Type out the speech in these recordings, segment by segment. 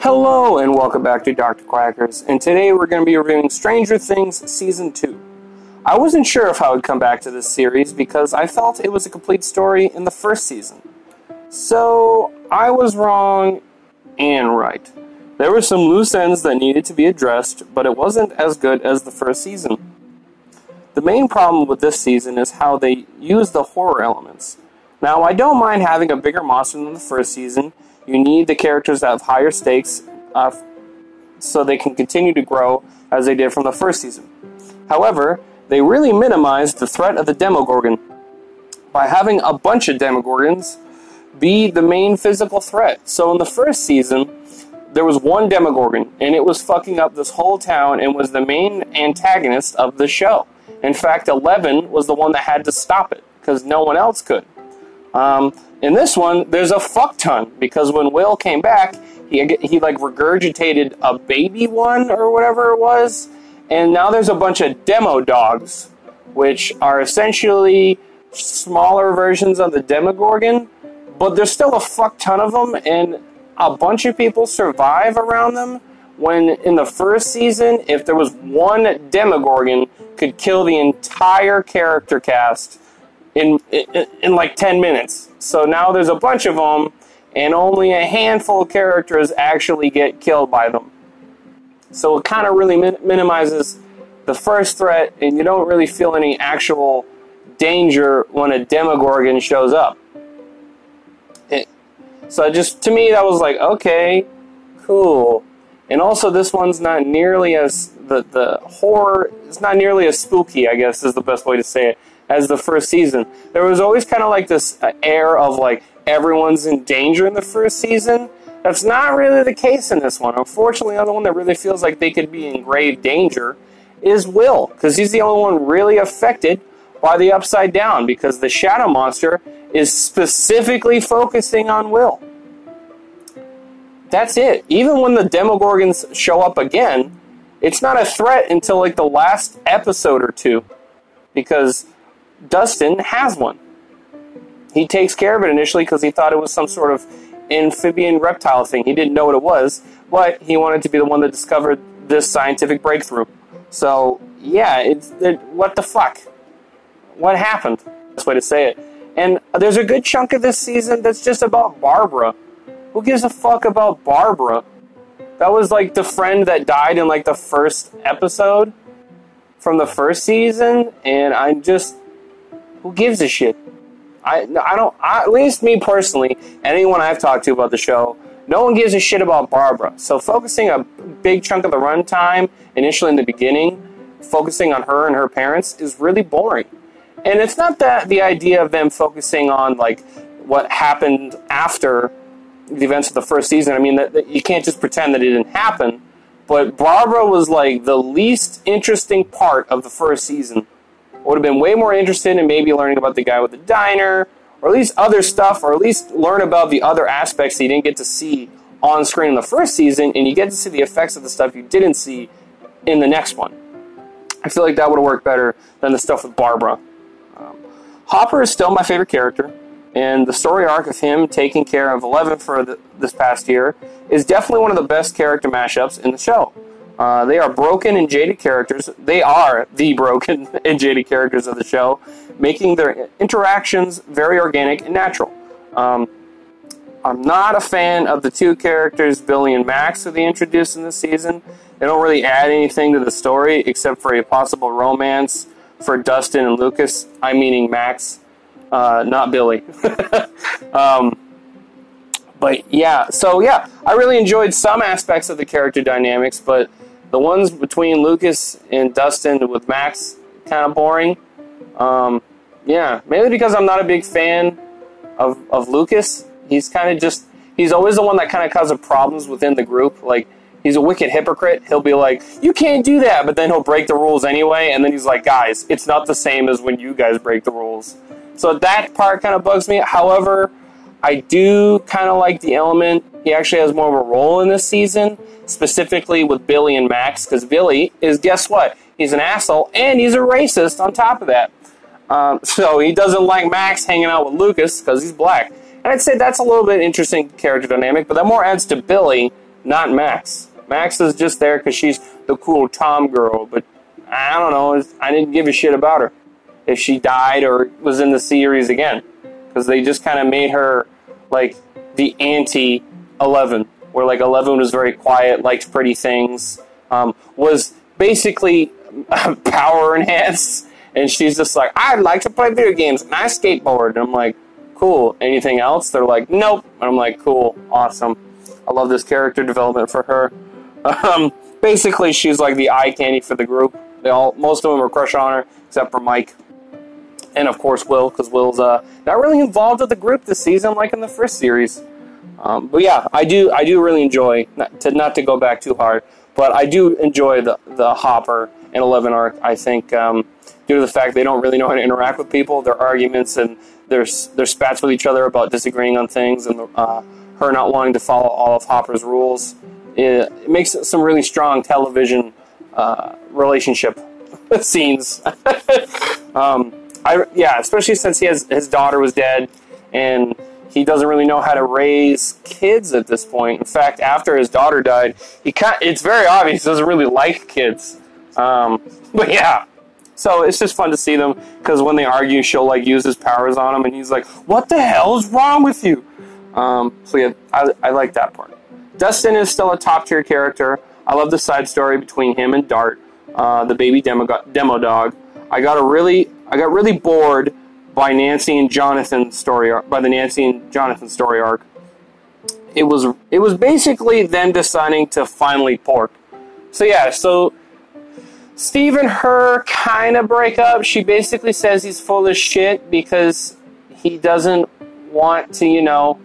Hello, and welcome back to Dr. Quackers. And today we're going to be reviewing Stranger Things Season 2. I wasn't sure if I would come back to this series because I felt it was a complete story in the first season. So, I was wrong and right. There were some loose ends that needed to be addressed, but it wasn't as good as the first season. The main problem with this season is how they use the horror elements. Now, I don't mind having a bigger monster than the first season you need the characters that have higher stakes uh, so they can continue to grow as they did from the first season. However, they really minimized the threat of the Demogorgon by having a bunch of Demogorgons be the main physical threat. So in the first season, there was one Demogorgon, and it was fucking up this whole town and was the main antagonist of the show. In fact, Eleven was the one that had to stop it because no one else could. Um, in this one, there's a fuck ton because when Will came back, he he like regurgitated a baby one or whatever it was, and now there's a bunch of demo dogs, which are essentially smaller versions of the Demogorgon, but there's still a fuck ton of them, and a bunch of people survive around them. When in the first season, if there was one Demogorgon, could kill the entire character cast in, in, in like 10 minutes. So now there's a bunch of them, and only a handful of characters actually get killed by them. So it kind of really min- minimizes the first threat, and you don't really feel any actual danger when a Demogorgon shows up. Eh, it, so just to me, that was like, okay, cool. And also, this one's not nearly as the the horror. It's not nearly as spooky. I guess is the best way to say it as the first season. There was always kind of like this uh, air of like everyone's in danger in the first season. That's not really the case in this one. Unfortunately, the other one that really feels like they could be in grave danger is Will, because he's the only one really affected by the Upside Down, because the Shadow Monster is specifically focusing on Will. That's it. Even when the Demogorgons show up again, it's not a threat until like the last episode or two, because Dustin has one. He takes care of it initially because he thought it was some sort of amphibian reptile thing. He didn't know what it was, but he wanted to be the one that discovered this scientific breakthrough. So, yeah, it's it, what the fuck? What happened? That's way to say it. And there's a good chunk of this season that's just about Barbara. Who gives a fuck about Barbara? That was like the friend that died in like the first episode from the first season, and I'm just who gives a shit? I, I don't, I, at least me personally, anyone I've talked to about the show, no one gives a shit about Barbara. So focusing a big chunk of the runtime, initially in the beginning, focusing on her and her parents is really boring. And it's not that the idea of them focusing on like what happened after the events of the first season. I mean, that, that you can't just pretend that it didn't happen. But Barbara was like the least interesting part of the first season would have been way more interested in maybe learning about the guy with the diner, or at least other stuff, or at least learn about the other aspects that you didn't get to see on screen in the first season, and you get to see the effects of the stuff you didn't see in the next one. I feel like that would have worked better than the stuff with Barbara. Um, Hopper is still my favorite character, and the story arc of him taking care of Eleven for the, this past year is definitely one of the best character mashups in the show. Uh, they are broken and jaded characters. They are the broken and jaded characters of the show, making their interactions very organic and natural. Um, I'm not a fan of the two characters, Billy and Max, that they introduced in this season. They don't really add anything to the story except for a possible romance for Dustin and Lucas. I'm meaning Max, uh, not Billy. um, but yeah, so yeah, I really enjoyed some aspects of the character dynamics, but the ones between Lucas and Dustin with Max kind of boring. Um, yeah, mainly because I'm not a big fan of of Lucas. He's kind of just he's always the one that kind of causes problems within the group. Like he's a wicked hypocrite. He'll be like, "You can't do that," but then he'll break the rules anyway. And then he's like, "Guys, it's not the same as when you guys break the rules." So that part kind of bugs me. However, I do kind of like the element. He actually has more of a role in this season specifically with Billy and Max, because Billy is, guess what? He's an asshole and he's a racist on top of that. Um, so he doesn't like Max hanging out with Lucas because he's black. And I'd say that's a little bit interesting character dynamic, but that more adds to Billy, not Max. Max is just there because she's the cool Tom girl, but I don't know. I didn't give a shit about her if she died or was in the series again because they just kind of made her like the anti Eleven, where like Eleven was very quiet, liked pretty things, um, was basically power enhanced, and she's just like, I like to play video games and I skateboard, and I'm like, cool. Anything else? They're like, nope. And I'm like, cool, awesome. I love this character development for her. Um, basically, she's like the eye candy for the group. They all, most of them are crush on her, except for Mike, and of course Will, because Will's uh, not really involved with the group this season, like in the first series. Um, but yeah, I do, I do really enjoy not to not to go back too hard, but I do enjoy the the Hopper and Eleven arc. I think um, due to the fact they don't really know how to interact with people, their arguments and their their spats with each other about disagreeing on things, and uh, her not wanting to follow all of Hopper's rules it, it makes some really strong television uh, relationship scenes. um, I yeah, especially since he has his daughter was dead, and he doesn't really know how to raise kids at this point. In fact, after his daughter died, he kind it's very obvious he doesn't really like kids. Um, but yeah, so it's just fun to see them because when they argue, she'll like use his powers on him, and he's like, "What the hell is wrong with you?" Um, so yeah, I, I like that part. Dustin is still a top tier character. I love the side story between him and Dart, uh, the baby demo, demo dog. I got a really I got really bored by Nancy and Jonathan story by the Nancy and Jonathan story arc. It was it was basically them deciding to finally pork. So yeah, so Steve and her kind of break up. She basically says he's full of shit because he doesn't want to, you know,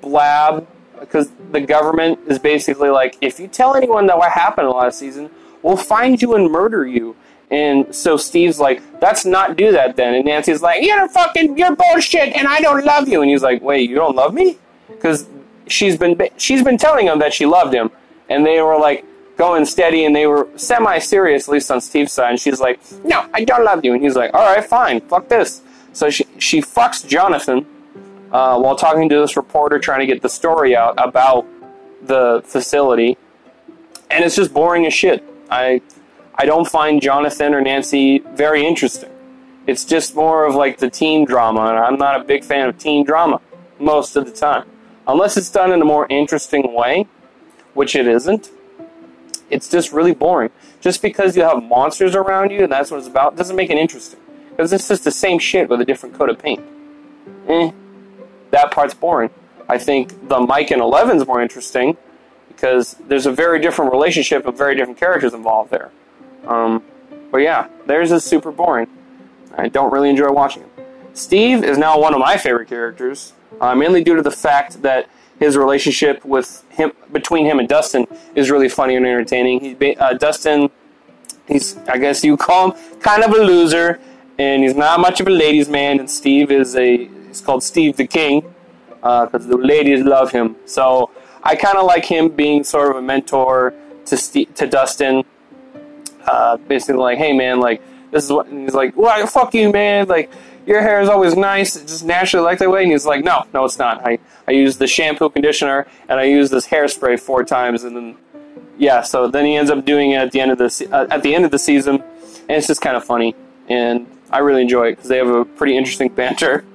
blab because the government is basically like, if you tell anyone that what happened last season, we'll find you and murder you. And so Steve's like, let's not do that then. And Nancy's like, you're fucking, you're bullshit, and I don't love you. And he's like, wait, you don't love me? Because she's been she's been telling him that she loved him, and they were like going steady, and they were semi serious, at least on Steve's side. And she's like, no, I don't love you. And he's like, all right, fine, fuck this. So she she fucks Jonathan uh, while talking to this reporter trying to get the story out about the facility, and it's just boring as shit. I I don't find Jonathan or Nancy very interesting. It's just more of like the teen drama, and I'm not a big fan of teen drama most of the time, unless it's done in a more interesting way, which it isn't. It's just really boring. Just because you have monsters around you and that's what it's about doesn't make it interesting. Because it's just the same shit with a different coat of paint. Eh that part's boring. I think the Mike and Eleven's more interesting because there's a very different relationship of very different characters involved there. Um, but yeah, theirs is super boring. I don't really enjoy watching him. Steve is now one of my favorite characters, uh, mainly due to the fact that his relationship with him between him and Dustin is really funny and entertaining. He, uh, Dustin, he's I guess you call him kind of a loser, and he's not much of a ladies' man. And Steve is a He's called Steve the King because uh, the ladies love him. So I kind of like him being sort of a mentor to to Dustin. Uh, basically, like, hey man, like this is what. He's like, well, fuck you, man. Like your hair is always nice, it's just naturally like that way. And he's like, no, no, it's not. I I use the shampoo, conditioner, and I use this hairspray four times, and then yeah. So then he ends up doing it at the end of the uh, at the end of the season, and it's just kind of funny, and I really enjoy it because they have a pretty interesting banter.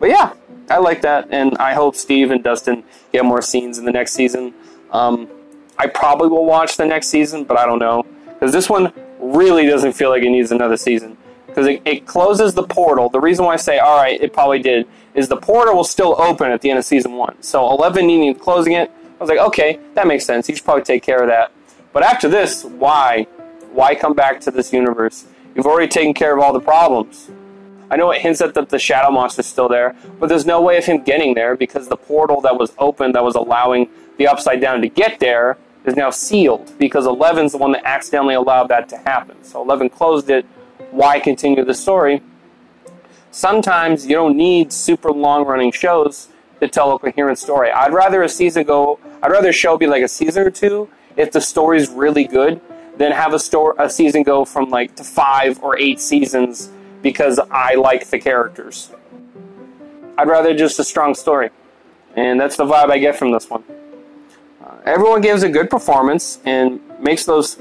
But yeah, I like that, and I hope Steve and Dustin get more scenes in the next season. Um, I probably will watch the next season, but I don't know because this one really doesn't feel like it needs another season because it, it, closes the portal. The reason why I say all right, it probably did is the portal will still open at the end of season one. So Eleven needing closing it, I was like, okay, that makes sense. He should probably take care of that. But after this, why? Why come back to this universe? You've already taken care of all the problems. I know it hints at that the shadow monster's still there, but there's no way of him getting there because the portal that was open that was allowing the upside down to get there is now sealed because Eleven's the one that accidentally allowed that to happen. So Eleven closed it. Why continue the story? Sometimes you don't need super long running shows to tell a coherent story. I'd rather a season go I'd rather a show be like a season or two if the story's really good than have a store a season go from like to five or eight seasons because I like the characters. I'd rather just a strong story. And that's the vibe I get from this one. Everyone gives a good performance and makes those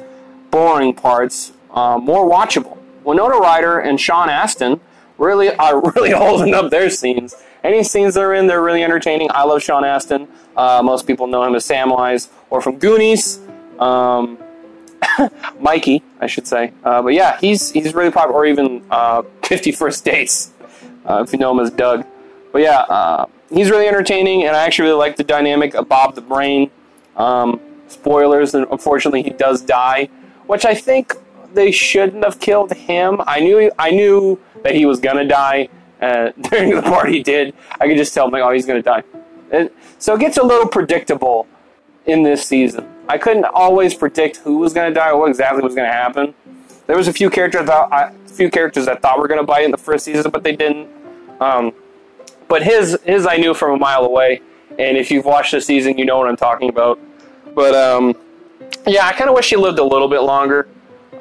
boring parts uh, more watchable. Winona Ryder and Sean Astin really are really holding up their scenes. Any scenes they're in, they're really entertaining. I love Sean Astin. Uh, most people know him as Samwise or from Goonies. Um, Mikey, I should say. Uh, but yeah, he's he's really popular. Or even uh, Fifty First Dates, uh, if you know him as Doug. But yeah, uh, he's really entertaining, and I actually really like the dynamic of Bob the Brain. Um, spoilers, and unfortunately, he does die, which I think they shouldn't have killed him. I knew I knew that he was gonna die uh, during the part he did. I could just tell like, oh, he's gonna die. And so it gets a little predictable in this season. I couldn't always predict who was to die or what exactly was to happen. There was a few characters that I, a few characters I thought were to bite in the first season, but they didn't. Um, but his his I knew from a mile away, and if you've watched the season, you know what I'm talking about. But um, yeah, I kind of wish he lived a little bit longer.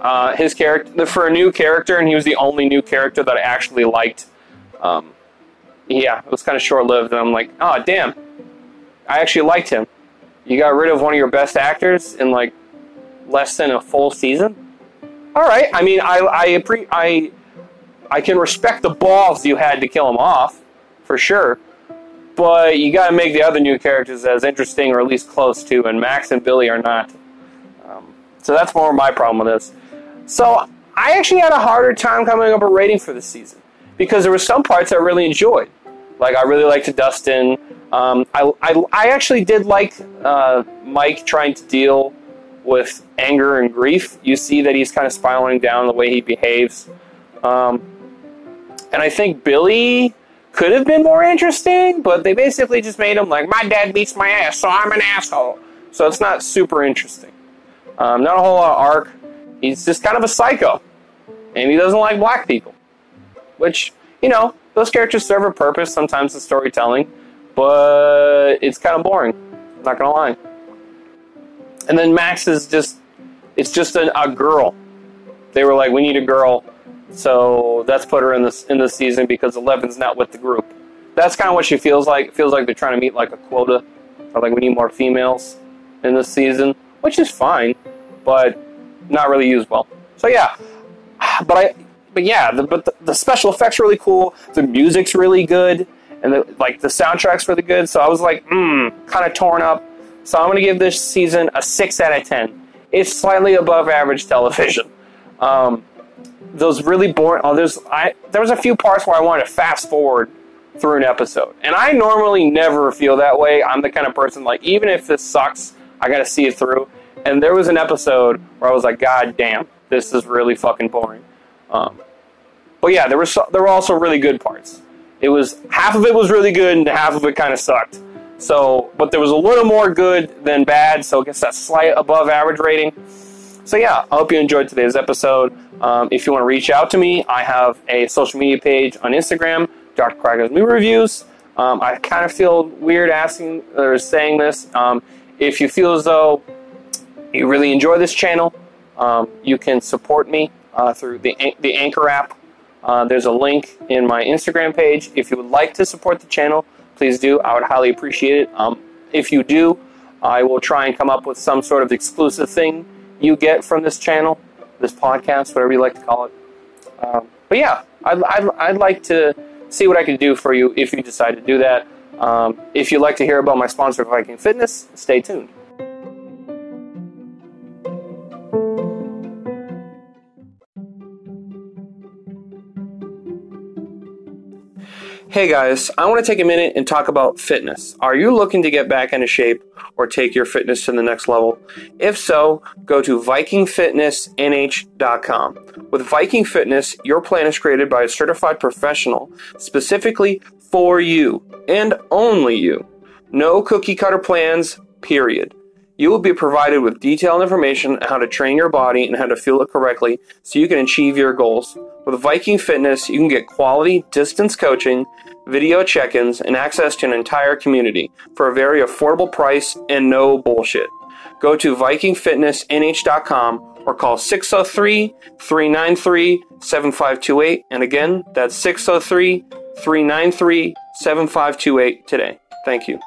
Uh, his character for a new character, and he was the only new character that I actually liked. Um, yeah, it was kind of short lived, and I'm like, oh damn, I actually liked him. You got rid of one of your best actors in like less than a full season. All right. I mean, I I I I can respect the balls you had to kill him off, for sure. But you got to make the other new characters as interesting, or at least close to. And Max and Billy are not. Um, so that's more my problem with this. So I actually had a harder time coming up a rating for this season because there were some parts I really enjoyed. Like I really liked Dustin. Um, I, I, I, actually did like uh, Mike trying to deal with anger and grief. You see that he's kind of spiraling down the way he behaves. Um, and I think Billy could have been more interesting, but they basically just made him like, my dad beats my ass, so I'm an asshole. So it's not super interesting. Um, not a whole lot of arc. He's just kind of a psycho. And he doesn't like black people. Which, you know, those characters serve a purpose sometimes in storytelling but it's kind of boring. I'm Not gonna lie. And then Max is just, it's just a, a girl. They were like, we need a girl, so let's put her in this in this season because Eleven's not with the group. That's kind of what she feels like. Feels like they're trying to meet like a quota, or like we need more females in this season, which is fine, but not really used well. So yeah, but I, but yeah, the, but the, the special effects really cool. The music's really good and the, like the soundtrack's really good. So I was like, hmm, kind of torn up. So I'm gonna give this season a six out of ten. It's slightly above average television. Um, those really boring. Oh, there's I there was a few parts where I wanted to fast forward through an episode, and I normally never feel that way. I'm the kind of person like even if this sucks, I gotta see it through. And there was an episode where I was like, God damn, this is really fucking boring. Um, but yeah, there was there were also really good parts. It was half of it was really good and half of it kind of sucked. So, but there was a little more good than bad. So I guess that's slight above average rating. So yeah, I hope you enjoyed today's episode. Um, if you want to reach out to me, I have a social media page on Instagram, Dr. Craigo's Movie Reviews. Um, I kind of feel weird asking or saying this. Um, if you feel as though you really enjoy this channel, um, you can support me uh, through the the Anchor app uh, there's a link in my Instagram page. If you would like to support the channel, please do. I would highly appreciate it. Um, if you do, I will try and come up with some sort of exclusive thing you get from this channel, this podcast, whatever you like to call it. Um, but yeah, I'd, I'd, I'd, like to see what I can do for you if you decide to do that. Um, if you'd like to hear about my sponsor, Viking Fitness, stay tuned. Hey guys, I want to take a minute and talk about fitness. Are you looking to get back into shape or take your fitness to the next level? If so, go to VikingFitnessNH.com. With Viking Fitness, your plan is created by a certified professional specifically for you and only you. No cookie cutter plans, period. You will be provided with detailed information on how to train your body and how to fuel it correctly so you can achieve your goals. With Viking Fitness, you can get quality distance coaching, video check-ins, and access to an entire community for a very affordable price and no bullshit. Go to vikingfitnessnh.com or call 603-393-7528 and again, that's 603-393-7528 today. Thank you.